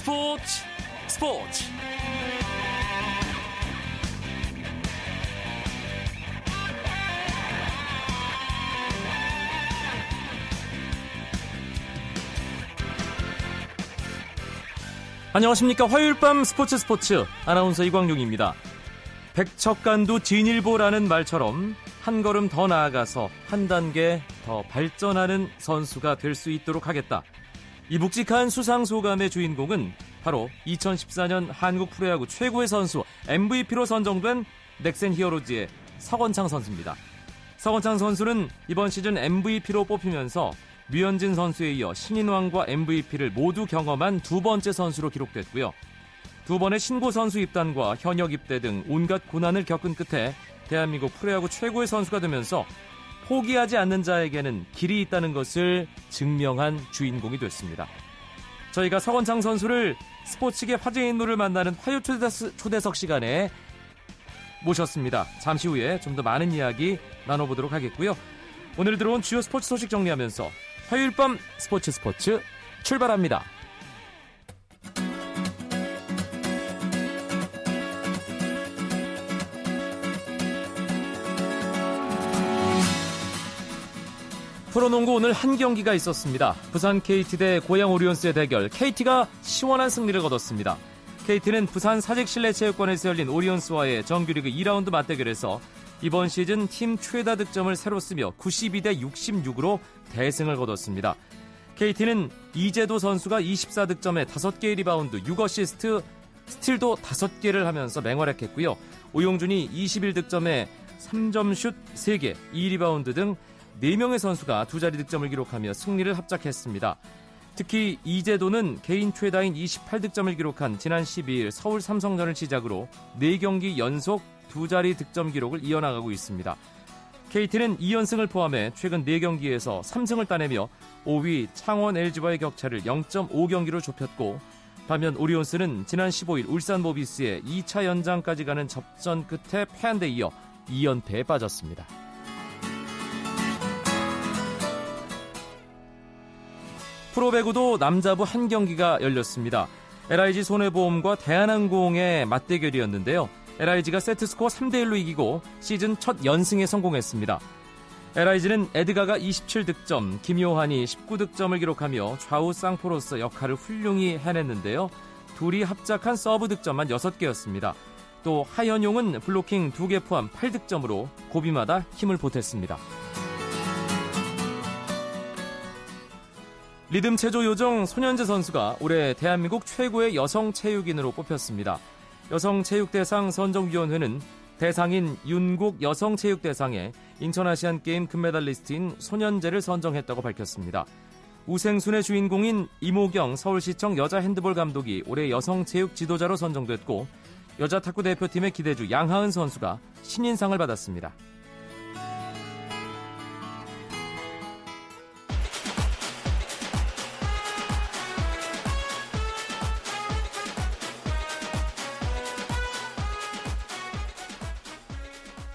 스포츠 스포츠 안녕하십니까 화요일 밤 스포츠 스포츠 아나운서 이광용입니다. 백척간도 진일보라는 말처럼 한 걸음 더 나아가서 한 단계 더 발전하는 선수가 될 수 있도록 하겠다. 이 묵직한 수상 소감의 주인공은 바로 2014년 한국 프로야구 최고의 선수 MVP로 선정된 넥센 히어로즈의 서건창 선수입니다. 서건창 선수는 이번 시즌 MVP로 뽑히면서 류현진 선수에 이어 신인왕과 MVP를 모두 경험한 두 번째 선수로 기록됐고요. 두 번의 신고 선수 입단과 현역 입대 등 온갖 고난을 겪은 끝에 대한민국 프로야구 최고의 선수가 되면서 포기하지 않는 자에게는 길이 있다는 것을 증명한 주인공이 됐습니다. 저희가 서건창 선수를 스포츠계 화제 인물을 만나는 화요 초대석 시간에 모셨습니다. 잠시 후에 좀 더 많은 이야기 나눠보도록 하겠고요. 오늘 들어온 주요 스포츠 소식 정리하면서 화요일 밤 스포츠 스포츠 출발합니다. 프로농구 오늘 한 경기가 있었습니다. 부산 KT 대 고양 오리온스의 대결. KT가 시원한 승리를 거뒀습니다. KT는 부산 사직실내체육관에서 열린 오리온스와의 정규리그 2라운드 맞대결에서 이번 시즌 팀 최다 득점을 새로 쓰며 92대 66으로 대승을 거뒀습니다. KT는 이재도 선수가 24득점에 5개의 리바운드, 6어시스트, 스틸도 5개를 하면서 맹활약했고요. 오용준이 21득점에 3점 슛 3개, 2리바운드 등 4명의 선수가 두 자리 득점을 기록하며 승리를 합작했습니다. 특히 이재도는 개인 최다인 28득점을 기록한 지난 12일 서울 삼성전을 시작으로 4경기 연속 두 자리 득점 기록을 이어나가고 있습니다. KT는 2연승을 포함해 최근 4경기에서 3승을 따내며 5위 창원 LG와의 격차를 0.5경기로 좁혔고 반면 오리온스는 지난 15일 울산 모비스의 2차 연장까지 가는 접전 끝에 패한 데 이어 2연패에 빠졌습니다. 프로배구도 남자부 한 경기가 열렸습니다. LIG 손해보험과 대한항공의 맞대결이었는데요. LIG가 세트스코어 3대1로 이기고 시즌 첫 연승에 성공했습니다. LIG는 에드가가 27득점, 김요한이 19득점을 기록하며 좌우 쌍포로서 역할을 훌륭히 해냈는데요. 둘이 합작한 서브 득점만 6개였습니다. 또 하현용은 블로킹 2개 포함 8득점으로 고비마다 힘을 보탰습니다. 리듬 체조 요정 손현재 선수가 올해 대한민국 최고의 여성 체육인으로 뽑혔습니다. 여성 체육대상 선정위원회는 대상인 윤국 여성 체육대상에 인천 아시안 게임 금메달리스트인 손현재를 선정했다고 밝혔습니다. 우생순의 주인공인 이모경 서울시청 여자 핸드볼 감독이 올해 여성 체육 지도자로 선정됐고 여자 탁구 대표팀의 기대주 양하은 선수가 신인상을 받았습니다.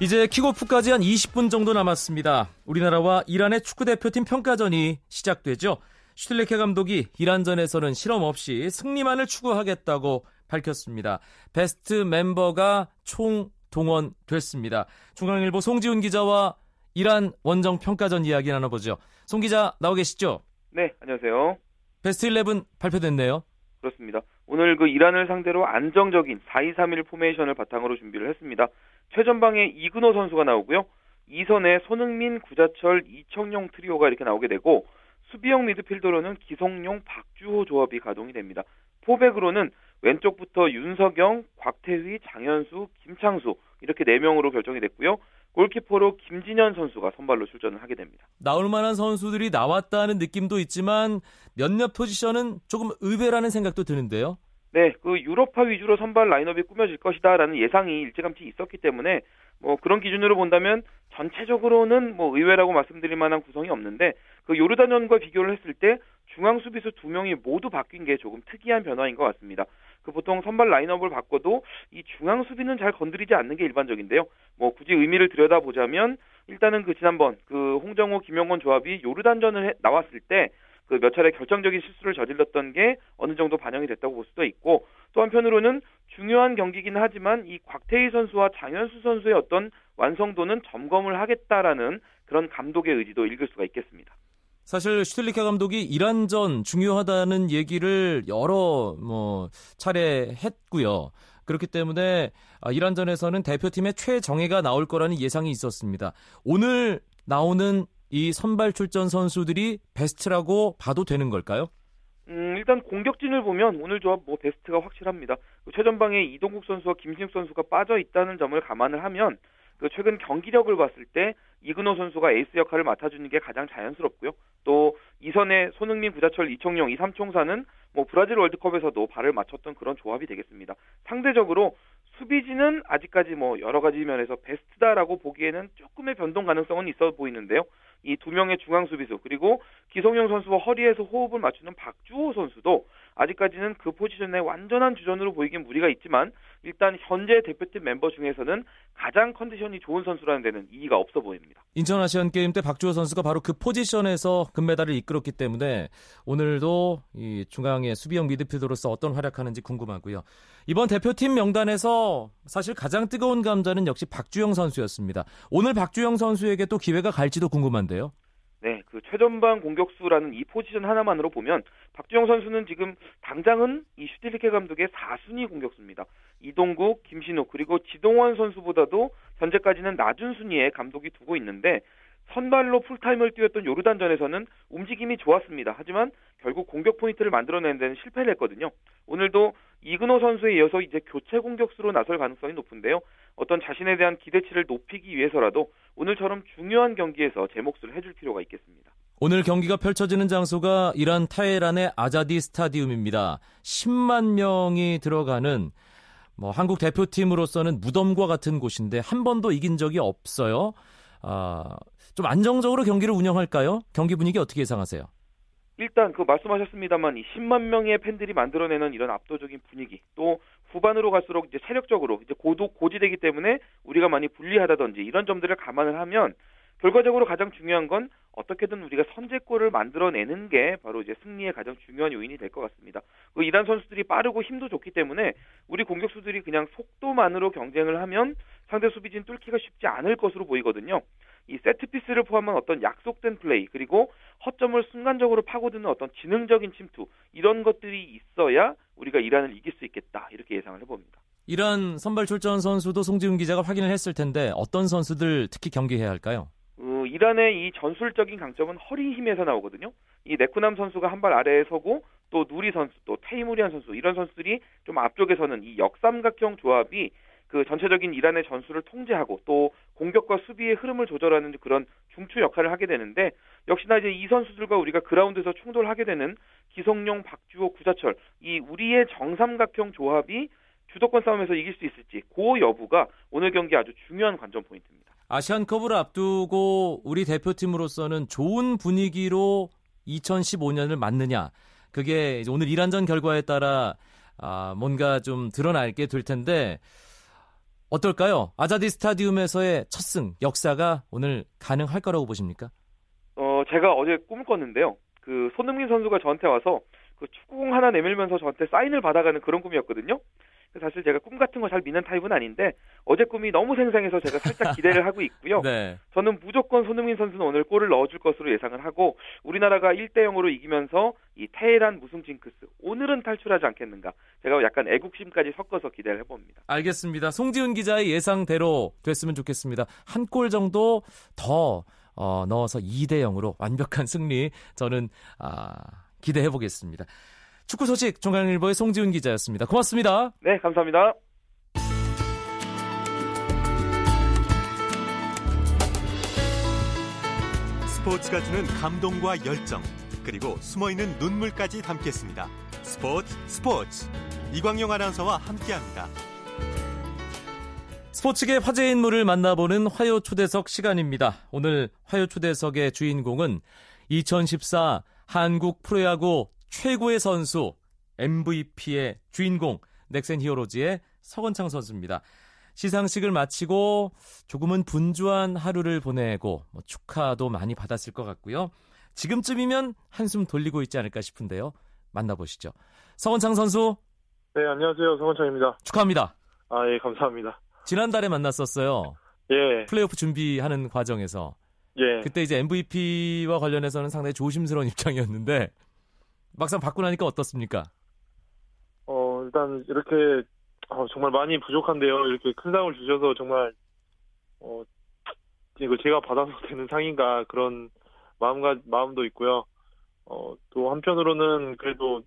이제 킥오프까지 한 20분 정도 남았습니다. 우리나라와 이란의 축구대표팀 평가전이 시작되죠. 슈틸레케 감독이 이란전에서는 실험 없이 승리만을 추구하겠다고 밝혔습니다. 베스트 멤버가 총 동원됐습니다. 중앙일보 송지훈 기자와 이란 원정 평가전 이야기 나눠보죠. 송 기자 나오 계시죠? 네, 안녕하세요. 베스트 11 발표됐네요. 그렇습니다. 오늘 그 이란을 상대로 안정적인 4-2-3-1 포메이션을 바탕으로 준비를 했습니다. 최전방에 이근호 선수가 나오고요. 2선에 손흥민, 구자철, 이청용 트리오가 이렇게 나오게 되고 수비형 미드필더로는 기성용, 박주호 조합이 가동이 됩니다. 포백으로는 왼쪽부터 윤석영, 곽태휘, 장현수, 김창수 이렇게 4명으로 결정이 됐고요. 골키퍼로 김진현 선수가 선발로 출전을 하게 됩니다. 나올 만한 선수들이 나왔다는 느낌도 있지만 몇몇 포지션은 조금 의외라는 생각도 드는데요. 네, 그 유럽파 위주로 선발 라인업이 꾸며질 것이다라는 예상이 일찌감치 있었기 때문에 뭐 그런 기준으로 본다면 전체적으로는 뭐 의외라고 말씀드릴 만한 구성이 없는데 그 요르단전과 비교를 했을 때 중앙 수비수 두 명이 모두 바뀐 게 조금 특이한 변화인 것 같습니다. 그 보통 선발 라인업을 바꿔도 이 중앙 수비는 잘 건드리지 않는 게 일반적인데요. 뭐 굳이 의미를 들여다보자면 일단은 그 지난번 그 홍정호 김영건 조합이 요르단전을 해, 나왔을 때 그 몇 차례 결정적인 실수를 저질렀던 게 어느 정도 반영이 됐다고 볼 수도 있고 또 한편으로는 중요한 경기긴 하지만 이 곽태희 선수와 장현수 선수의 어떤 완성도는 점검을 하겠다라는 그런 감독의 의지도 읽을 수가 있겠습니다. 사실 슈틸리케 감독이 이란전 중요하다는 얘기를 여러 뭐 차례 했고요. 그렇기 때문에 아, 이란전에서는 대표팀의 최정예가 나올 거라는 예상이 있었습니다. 오늘 나오는 이 선발 출전 선수들이 베스트라고 봐도 되는 걸까요? 음, 일단 공격진을 보면 오늘 조합 뭐 베스트가 확실합니다. 그 최전방에 이동국 선수와 김신욱 선수가 빠져 있다는 점을 감안을 하면 그 최근 경기력을 봤을 때 이근호 선수가 에이스 역할을 맡아주는 게 가장 자연스럽고요. 또 이선의 손흥민, 구자철, 이청용 이 삼총사는 뭐 브라질 월드컵에서도 발을 맞췄던 그런 조합이 되겠습니다. 상대적으로 수비진은 아직까지 뭐 여러 가지 면에서 베스트다라고 보기에는 조금의 변동 가능성은 있어 보이는데요. 이 두 명의 중앙 수비수 그리고 기성용 선수와 허리에서 호흡을 맞추는 박주호 선수도 아직까지는 그 포지션의 완전한 주전으로 보이긴 무리가 있지만 일단 현재 대표팀 멤버 중에서는 가장 컨디션이 좋은 선수라는 데는 이의가 없어 보입니다. 인천 아시안 게임 때 박주호 선수가 바로 그 포지션에서 금메달을 이끌었기 때문에 오늘도 이 중앙의 수비형 미드필더로서 어떤 활약하는지 궁금하고요. 이번 대표팀 명단에서 사실 가장 뜨거운 감자는 역시 박주영 선수였습니다. 오늘 박주영 선수에게 또 기회가 갈지도 궁금한데요. 네, 그 최전방 공격수라는 이 포지션 하나만으로 보면 박주영 선수는 지금 당장은 이 슈틸리케 감독의 4순위 공격수입니다. 이동국, 김신욱 그리고 지동원 선수보다도 현재까지는 낮은 순위에 감독이 두고 있는데 선발로 풀타임을 뛰었던 요르단전에서는 움직임이 좋았습니다. 하지만 결국 공격 포인트를 만들어내는 데는 실패를 했거든요. 오늘도 이근호 선수에 이어서 이제 교체 공격수로 나설 가능성이 높은데요. 어떤 자신에 대한 기대치를 높이기 위해서라도 오늘처럼 중요한 경기에서 제 몫을 해줄 필요가 있겠습니다. 오늘 경기가 펼쳐지는 장소가 이란 타헤란의 아자디 스타디움입니다. 10만 명이 들어가는 뭐 한국 대표팀으로서는 무덤과 같은 곳인데 한 번도 이긴 적이 없어요. 아, 좀 안정적으로 경기를 운영할까요? 경기 분위기 어떻게 예상하세요? 일단 그 말씀하셨습니다만 이 10만 명의 팬들이 만들어내는 이런 압도적인 분위기 또 후반으로 갈수록 이제 체력적으로 이제 고도 고지되기 때문에 우리가 많이 불리하다든지 이런 점들을 감안을 하면 결과적으로 가장 중요한 건 어떻게든 우리가 선제골을 만들어내는 게 바로 이제 승리의 가장 중요한 요인이 될 것 같습니다. 그 이란 선수들이 빠르고 힘도 좋기 때문에 우리 공격수들이 그냥 속도만으로 경쟁을 하면 상대 수비진 뚫기가 쉽지 않을 것으로 보이거든요. 이 세트피스를 포함한 어떤 약속된 플레이 그리고 허점을 순간적으로 파고드는 어떤 지능적인 침투 이런 것들이 있어야 우리가 이란을 이길 수 있겠다 이렇게 예상을 해봅니다. 이란 선발 출전 선수도 송지훈 기자가 확인을 했을 텐데 어떤 선수들 특히 경기해야 할까요? 어, 이란의 이 전술적인 강점은 허리 힘에서 나오거든요. 이 네쿠남 선수가 한 발 아래에 서고 또 누리 선수, 또 테이무리안 선수 이런 선수들이 좀 앞쪽에 서는 이 역삼각형 조합이 그 전체적인 이란의 전술을 통제하고 또 공격과 수비의 흐름을 조절하는 그런 중추 역할을 하게 되는데 역시나 이제 이 선수들과 우리가 그라운드에서 충돌하게 되는 기성용, 박주호, 구자철 이 우리의 정삼각형 조합이 주도권 싸움에서 이길 수 있을지 그 여부가 오늘 경기 아주 중요한 관전 포인트입니다. 아시안컵을 앞두고 우리 대표팀으로서는 좋은 분위기로 2015년을 맞느냐 그게 오늘 이란전 결과에 따라 아, 뭔가 좀 드러날게 될 텐데 어떨까요? 아자디 스타디움에서의 첫 승 역사가 오늘 가능할 거라고 보십니까? 어 제가 어제 꿈을 꿨는데요. 그 손흥민 선수가 저한테 와서 그 축구공 하나 내밀면서 저한테 사인을 받아가는 그런 꿈이었거든요. 사실 제가 꿈 같은 거 잘 믿는 타입은 아닌데 어제 꿈이 너무 생생해서 제가 살짝 기대를 하고 있고요. 네. 저는 무조건 손흥민 선수는 오늘 골을 넣어줄 것으로 예상을 하고 우리나라가 1대 0으로 이기면서 이 테헤란 무승 징크스 오늘은 탈출하지 않겠는가 제가 약간 애국심까지 섞어서 기대를 해봅니다. 알겠습니다. 송지훈 기자의 예상대로 됐으면 좋겠습니다. 한 골 정도 더 어, 넣어서 2대 0으로 완벽한 승리 저는 아, 기대해 보겠습니다. 축구 소식 중앙일보의 송지훈 기자였습니다. 고맙습니다. 네, 감사합니다. 스포츠가 주는 감동과 열정 그리고 숨어있는 눈물까지 담겠습니다. 스포츠 스포츠 이광용 아나운서와 함께합니다. 스포츠계 화제 인물을 만나보는 화요 초대석 시간입니다. 오늘 화요 초대석의 주인공은 2014 한국 프로야구 최고의 선수 MVP의 주인공 넥센 히어로즈의 서건창 선수입니다. 시상식을 마치고 조금은 분주한 하루를 보내고 뭐 축하도 많이 받았을 것 같고요. 지금쯤이면 한숨 돌리고 있지 않을까 싶은데요. 만나보시죠. 서건창 선수. 네, 안녕하세요. 서건창입니다. 축하합니다. 아, 예, 감사합니다. 지난달에 만났었어요. 예. 플레이오프 준비하는 과정에서. 예. 그때 이제 MVP와 관련해서는 상당히 조심스러운 입장이었는데 막상 받고 나니까 어떻습니까? 어, 일단 이렇게 어, 정말 많이 부족한데요. 이렇게 큰 상을 주셔서 정말 어, 이거 제가 받아도 되는 상인가 그런 마음과 마음도 있고요. 어, 또 한편으로는 그래도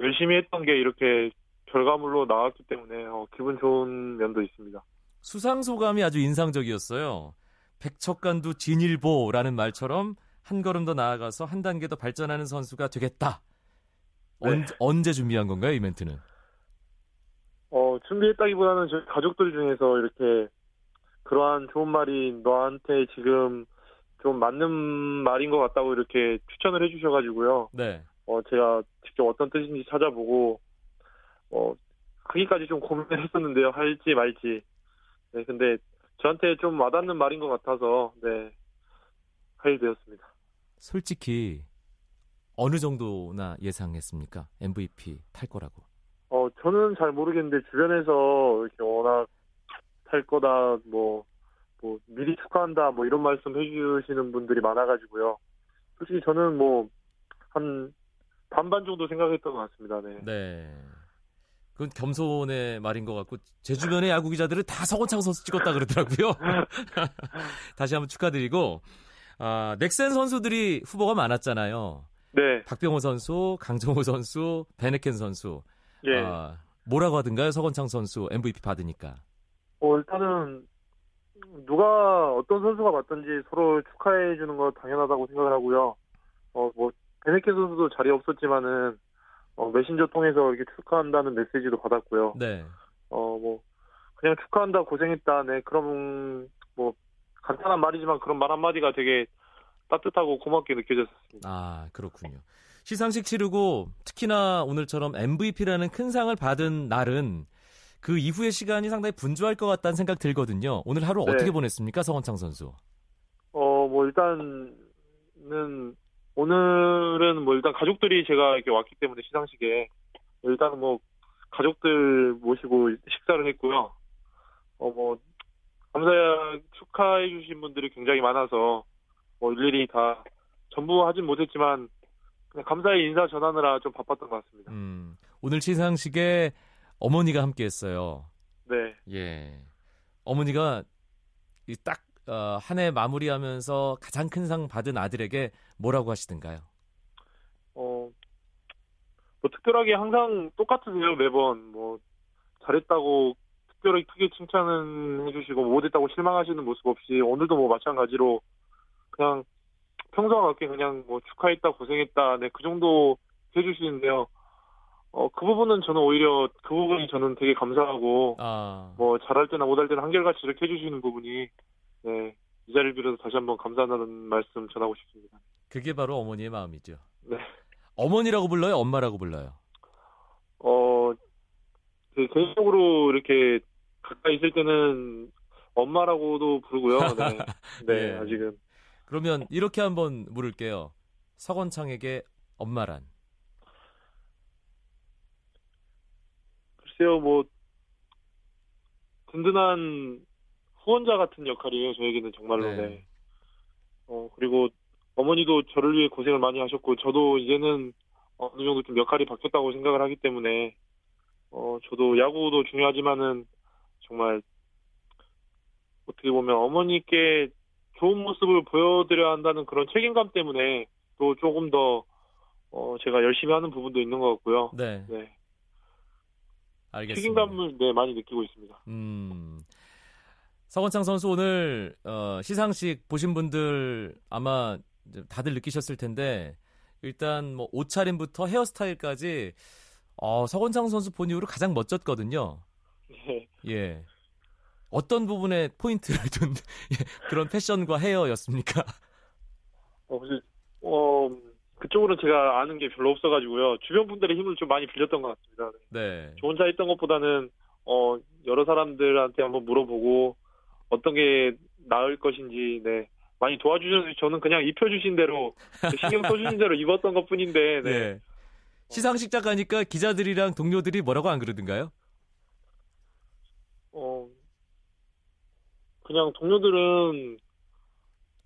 열심히 했던 게 이렇게 결과물로 나왔기 때문에 어, 기분 좋은 면도 있습니다. 수상 소감이 아주 인상적이었어요. 백척간두 진일보라는 말처럼 한 걸음 더 나아가서 한 단계 더 발전하는 선수가 되겠다. 네. 언, 언제 준비한 건가요, 이 멘트는? 어, 준비했다기보다는 저희 가족들 중에서 이렇게 그러한 좋은 말이 너한테 지금 좀 맞는 말인 것 같다고 이렇게 추천을 해주셔가지고요. 네. 어, 제가 직접 어떤 뜻인지 찾아보고, 어, 하기까지 좀 고민을 했었는데요. 할지 말지. 네, 근데 저한테 좀 와닿는 말인 것 같아서, 네, 하게 되었습니다. 솔직히 어느 정도나 예상했습니까? MVP 탈 거라고. 어, 저는 잘 모르겠는데, 주변에서 이렇게 워낙 탈 거다, 뭐, 뭐, 미리 축하한다, 뭐, 이런 말씀 해주시는 분들이 많아가지고요. 솔직히 저는 뭐, 한, 반반 정도 생각했던 것 같습니다, 네. 네. 그건 겸손의 말인 것 같고 제 주변의 야구 기자들은 다 서건창 선수 찍었다 그러더라고요. 다시 한번 축하드리고 아, 넥센 선수들이 후보가 많았잖아요. 네, 박병호 선수, 강정호 선수, 베네켄 선수. 예. 아, 뭐라고 하던가요? 서건창 선수 MVP 받으니까. 어, 일단은, 누가, 어떤 선수가 맞든지 서로 축하해 주는 거 당연하다고 생각을 하고요. 어, 뭐, 베네켄 선수도 자리 없었지만은, 어, 메신저 통해서 이렇게 축하한다는 메시지도 받았고요. 네. 어, 뭐, 그냥 축하한다, 고생했다, 네, 그럼, 뭐, 간단한 말이지만 그런 말 한마디가 되게 따뜻하고 고맙게 느껴졌습니다. 아, 그렇군요. 시상식 치르고 특히나 오늘처럼 MVP라는 큰 상을 받은 날은 그 이후의 시간이 상당히 분주할 것 같다는 생각 들거든요. 오늘 하루 네. 어떻게 보냈습니까? 서건창 선수. 어, 뭐, 일단은, 오늘은 뭐, 일단 가족들이 제가 이렇게 왔기 때문에 시상식에, 일단은 뭐, 가족들 모시고 식사를 했고요. 어, 뭐, 감사, 축하해 주신 분들이 굉장히 많아서, 뭐, 일일이 다, 전부 하진 못했지만, 감사의 인사 전하느라 좀 바빴던 것 같습니다. 음, 오늘 시상식에 어머니가 함께 했어요. 네. 예. 어머니가 이 딱, 어, 한해 마무리하면서 가장 큰 상 받은 아들에게 뭐라고 하시던가요? 어, 뭐 특별하게 항상 똑같으세요, 매번. 뭐, 잘했다고 특별히 크게 칭찬은 해주시고, 뭐 못했다고 실망하시는 모습 없이, 오늘도 뭐 마찬가지로, 그냥 평소와 같게 그냥 뭐 축하했다, 고생했다, 네, 그 정도 해주시는데요. 어, 그 부분은 저는 오히려, 그 부분이 저는 되게 감사하고, 아, 뭐 잘할 때나 못할 때나 한결같이 이렇게 해주시는 부분이, 네, 이 자리를 빌어서 다시 한번 감사하다는 말씀 전하고 싶습니다. 그게 바로 어머니의 마음이죠. 네. 어머니라고 불러요? 엄마라고 불러요? 어, 그 개인적으로 이렇게 가까이 있을 때는 엄마라고도 부르고요. 네. 네, 예. 아직은. 그러면 이렇게 한번 물을게요. 서건창에게 엄마란? 글쎄요, 뭐, 든든한 후원자 같은 역할이에요. 저에게는 정말로. 네. 네. 어, 그리고 어머니도 저를 위해 고생을 많이 하셨고, 저도 이제는 어느 정도 좀 역할이 바뀌었다고 생각을 하기 때문에, 어, 저도 야구도 중요하지만은 정말 어떻게 보면 어머니께 좋은 모습을 보여드려야 한다는 그런 책임감 때문에 또 조금 더 어, 제가 열심히 하는 부분도 있는 것 같고요. 네, 네. 알겠습니다. 책임감을 네, 많이 느끼고 있습니다. 음. 서건창 선수 오늘 어, 시상식 보신 분들 아마 다들 느끼셨을 텐데 일단 뭐 옷차림부터 헤어스타일까지 어, 서건창 선수 본 이후로 가장 멋졌거든요. 네. 예. 어떤 부분에 포인트를 둔 예, 그런 패션과 헤어였습니까? 어, 혹시, 어, 그쪽으로는 제가 아는 게 별로 없어가지고요. 주변 분들의 힘을 좀 많이 빌렸던 것 같습니다. 네. 저 혼자 했던 것보다는, 어, 여러 사람들한테 한번 물어보고, 어떤 게 나을 것인지, 네, 많이 도와주셔서 저는 그냥 입혀주신 대로 신경 써주신 대로 입었던 것 뿐인데 네. 예. 시상식 작가니까 기자들이랑 동료들이 뭐라고 안 그러던가요? 어 그냥 동료들은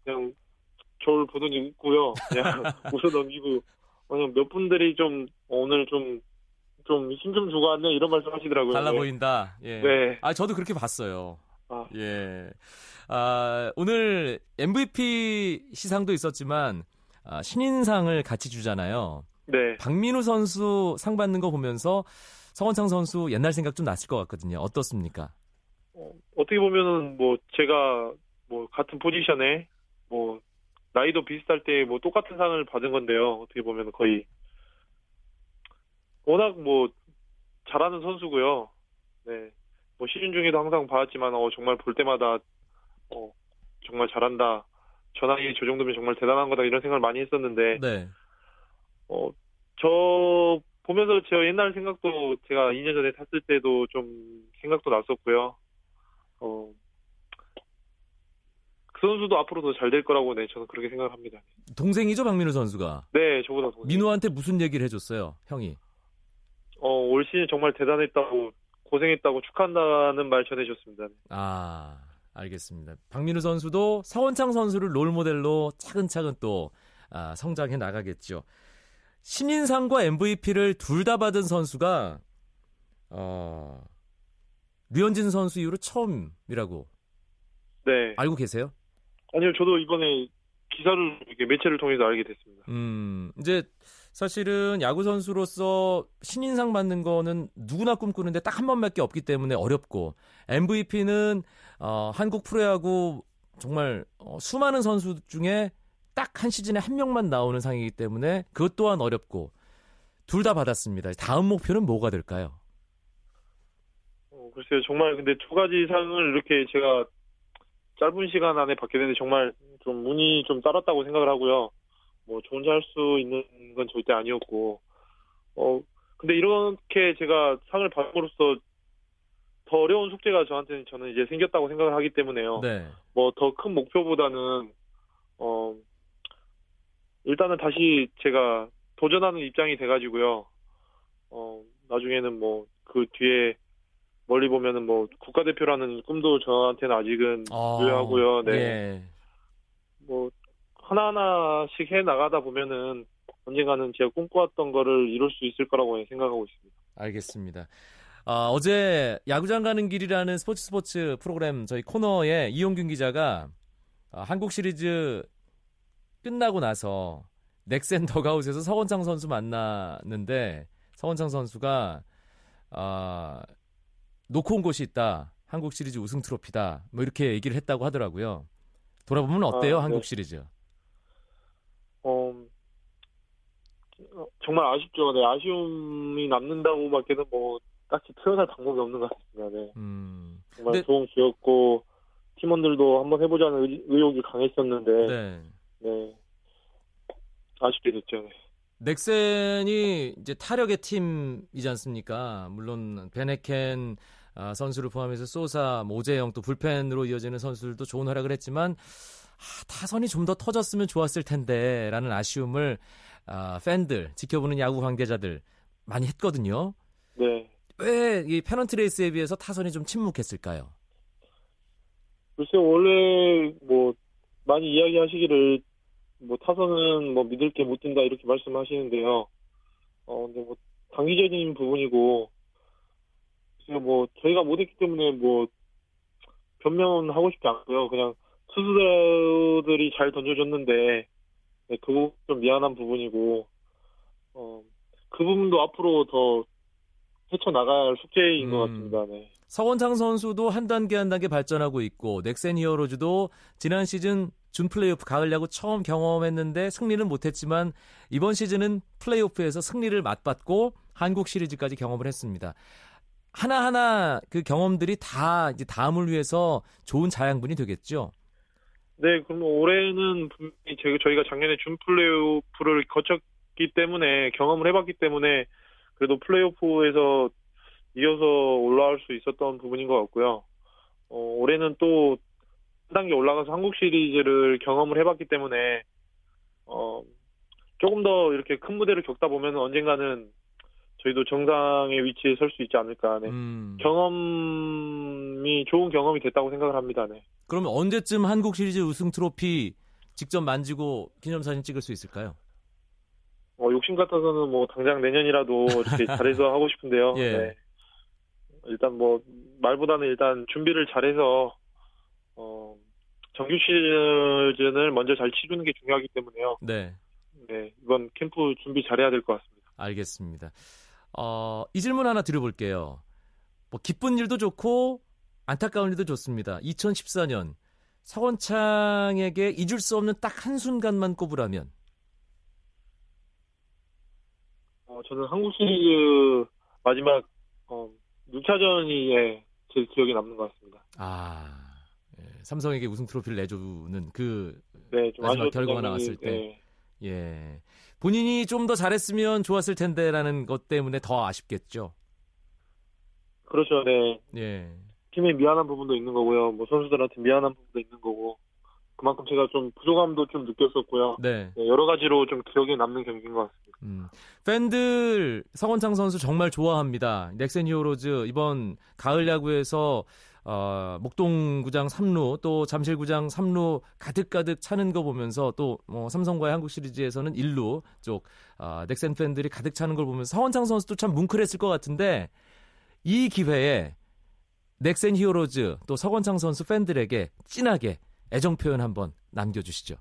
그냥 저를 보더니 웃고요. 그냥 웃어 넘기고 그냥 몇 분들이 좀 어, 오늘 좀 좀 힘 좀 주고 왔네 이런 말씀 하시더라고요. 달라 네. 보인다. 예. 네. 아, 저도 그렇게 봤어요. 아. 예. 아, 오늘 MVP 시상도 있었지만, 아, 신인상을 같이 주잖아요. 네. 박민우 선수 상 받는 거 보면서 성원창 선수 옛날 생각 좀 났을 것 같거든요. 어떻습니까? 어, 어떻게 보면은 뭐 제가 뭐 같은 포지션에 뭐 나이도 비슷할 때 뭐 똑같은 상을 받은 건데요. 어떻게 보면 거의 워낙 뭐 잘하는 선수고요. 네. 뭐 시즌 중에도 항상 봐왔지만 어 정말 볼 때마다 어 정말 잘한다. 저 나이에 저 정도면 정말 대단한 거다 이런 생각을 많이 했었는데 네. 어, 저 보면서 제 옛날 생각도 제가 2년 전에 탔을 때도 좀 생각도 났었고요. 어, 그 선수도 앞으로 더 잘 될 거라고 네, 저는 그렇게 생각을 합니다. 동생이죠, 박민우 선수가. 네, 저보다 더. 민우한테 무슨 얘기를 해줬어요, 형이? 어, 올 시즌 정말 대단했다고, 고생했다고 축하한다는 말 전해줬습니다. 네. 아, 알겠습니다. 박민우 선수도 서원창 선수를 롤 모델로 차근차근 또 아, 성장해 나가겠죠. 신인상과 MVP를 둘 다 받은 선수가 어, 류현진 선수 이후로 처음이라고 네. 알고 계세요? 아니요, 저도 이번에 기사를 이렇게 매체를 통해서 알게 됐습니다. 음, 이제 사실은 야구 선수로서 신인상 받는 거는 누구나 꿈꾸는데 딱 한 번밖에 없기 때문에 어렵고 MVP는 어, 한국 프로야구 정말 어, 수많은 선수 중에 딱 한 시즌에 한 명만 나오는 상이기 때문에 그것 또한 어렵고 둘 다 받았습니다. 다음 목표는 뭐가 될까요? 어, 글쎄요, 정말 근데 두 가지 상을 이렇게 제가 짧은 시간 안에 받게 되는데 정말 좀 운이 좀 따랐다고 생각을 하고요. 뭐 저 혼자 할 수 있는 건 절대 아니었고, 어, 근데 이렇게 제가 상을 받음으로써 더 어려운 숙제가 저한테는 저는 이제 생겼다고 생각을 하기 때문에요. 네. 뭐 더 큰 목표보다는, 어, 일단은 다시 제가 도전하는 입장이 돼가지고요. 어, 나중에는 뭐 그 뒤에 멀리 보면은 뭐 국가대표라는 꿈도 저한테는 아직은 아, 유효하고요. 네. 예. 뭐 하나하나씩 해 나가다 보면은 언젠가는 제가 꿈꿔왔던 거를 이룰 수 있을 거라고 생각하고 있습니다. 알겠습니다. 아, 어제 야구장 가는 길이라는 스포츠 스포츠 프로그램 저희 코너에 이용균 기자가 아, 한국 시리즈 끝나고 나서 넥센 더가웃에서 서원창 선수 만났는데 서원창 선수가 아, 놓고 온 곳이 있다. 한국 시리즈 우승 트로피다. 뭐 이렇게 얘기를 했다고 하더라고요. 돌아보면 어때요, 아, 한국 네. 시리즈? 어, 어, 정말 아쉽죠. 네, 아쉬움이 남는다고밖에는 뭐 딱히 표현할 방법이 없는 것 같습니다. 네. 음, 정말 근데- 좋은 기회였고 팀원들도 한번 해보자는 의, 의욕이 강했었는데 네. 네. 아쉽게 됐죠. 네. 넥센이 이제 타력의 팀이지 않습니까? 물론 밴헤켄 아, 선수를 포함해서 소사, 오재영 또 불펜으로 이어지는 선수들도 좋은 활약을 했지만 아, 타선이 좀 더 터졌으면 좋았을 텐데라는 아쉬움을 아, 팬들, 지켜보는 야구 관계자들 많이 했거든요. 네. 왜 이 페넌트 레이스에 비해서 타선이 좀 침묵했을까요? 글쎄 원래 뭐 많이 이야기하시기를 뭐 타선은 뭐 믿을 게 못 된다 이렇게 말씀하시는데요. 어 근데 뭐 단기적인 부분이고 뭐 저희가 못했기 때문에 뭐 변명하고 싶지 않고요. 그냥 투수들이 잘 던져줬는데 네, 그 부분 좀 미안한 부분이고 어 그 부분도 앞으로 더 헤쳐나갈 숙제인 것 음. 같습니다. 네. 서원창 선수도 한 단계 한 단계 발전하고 있고 넥센 히어로즈도 지난 시즌 준 플레이오프 가을 야구 처음 경험했는데 승리는 못했지만 이번 시즌은 플레이오프에서 승리를 맛봤고 한국 시리즈까지 경험을 했습니다. 하나하나 그 경험들이 다 이제 다음을 위해서 좋은 자양분이 되겠죠. 네, 그럼 올해는 분명히 저희- 저희가 작년에 준 플레이오프를 거쳤기 때문에 경험을 해봤기 때문에 그래도 플레이오프에서 이어서 올라올 수 있었던 부분인 것 같고요. 어, 올해는 또 단계 올라가서 한국 시리즈를 경험을 해봤기 때문에 어, 조금 더 이렇게 큰 무대를 겪다 보면 언젠가는 저희도 정상의 위치에 설 수 있지 않을까. 네. 음. 경험이 좋은 경험이 됐다고 생각을 합니다. 네. 그러면 언제쯤 한국 시리즈 우승 트로피 직접 만지고 기념사진 찍을 수 있을까요? 어, 욕심 같아서는 뭐 당장 내년이라도 이렇게 잘해서 하고 싶은데요. 예. 네. 일단 뭐 말보다는 일단 준비를 잘해서 어, 정규 시즌을 먼저 잘 치르는 게 중요하기 때문에요. 네. 네, 이번 캠프 준비 잘해야 될 것 같습니다. 알겠습니다. 어, 이 질문 하나 드려볼게요. 뭐 기쁜 일도 좋고 안타까운 일도 좋습니다. 2014년 서건창에게 잊을 수 없는 딱 한 순간만 꼽으라면 어, 저는 한국 시리즈 마지막 어, 6차전이 예, 제일 기억에 남는 것 같습니다. 아 예, 삼성에게 우승 트로피를 내주는 그 네, 좀 마지막 결과가 나왔을 때. 네, 예. 본인이 좀 더 잘했으면 좋았을 텐데라는 것 때문에 더 아쉽겠죠. 그렇죠. 네, 예. 팀에 미안한 부분도 있는 거고요. 뭐 선수들한테 미안한 부분도 있는 거고 그만큼 제가 좀 부족함도 좀 느꼈었고요. 네. 네, 여러 가지로 좀 기억에 남는 경기인 것 같습니다. 음. 팬들 서건창 선수 정말 좋아합니다. 넥센 히어로즈 이번 가을 야구에서 어, 목동구장 3루 또 잠실구장 3루 가득가득 차는 거 보면서 또 뭐 삼성과의 한국 시리즈에서는 1루 쪽 어, 넥센 팬들이 가득 차는 걸 보면서 서건창 선수도 참 뭉클했을 것 같은데 이 기회에 넥센 히어로즈 또 서건창 선수 팬들에게 진하게 애정 표현 한번 남겨주시죠.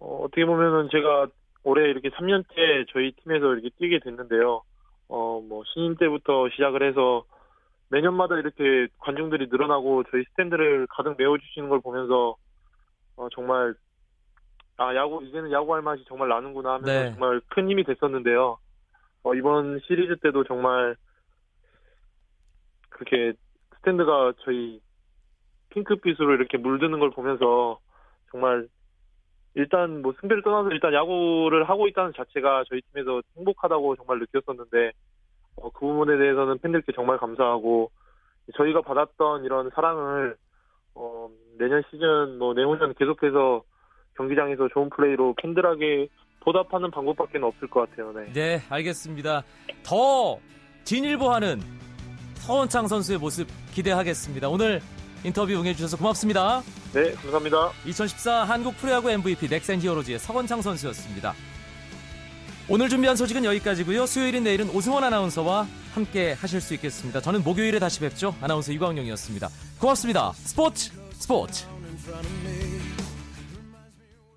어, 어떻게 보면은 제가 올해 이렇게 3년째 저희 팀에서 이렇게 뛰게 됐는데요. 어, 뭐 신인 때부터 시작을 해서 매년마다 이렇게 관중들이 늘어나고 저희 스탠드를 가득 메워주시는 걸 보면서 어, 정말 아 야구 이제는 야구할 맛이 정말 나는구나 하면서 네. 정말 큰 힘이 됐었는데요. 어, 이번 시리즈 때도 정말 그렇게 스탠드가 저희 핑크빛으로 이렇게 물드는 걸 보면서 정말 일단 뭐 승패를 떠나서 일단 야구를 하고 있다는 자체가 저희 팀에서 행복하다고 정말 느꼈었는데 어, 그 부분에 대해서는 팬들께 정말 감사하고 저희가 받았던 이런 사랑을 어, 내년 시즌 뭐 내후년 계속해서 경기장에서 좋은 플레이로 팬들에게 보답하는 방법밖에 없을 것 같아요. 네. 네, 알겠습니다. 더 진일보하는 서원창 선수의 모습 기대하겠습니다. 오늘 인터뷰 응해주셔서 고맙습니다. 네, 감사합니다. 2014 한국 프로야구 MVP 넥센 히어로즈의 서건창 선수였습니다. 오늘 준비한 소식은 여기까지고요. 수요일인 내일은 오승원 아나운서와 함께 하실 수 있겠습니다. 저는 목요일에 다시 뵙죠. 아나운서 이광용이었습니다. 고맙습니다. 스포츠 스포츠.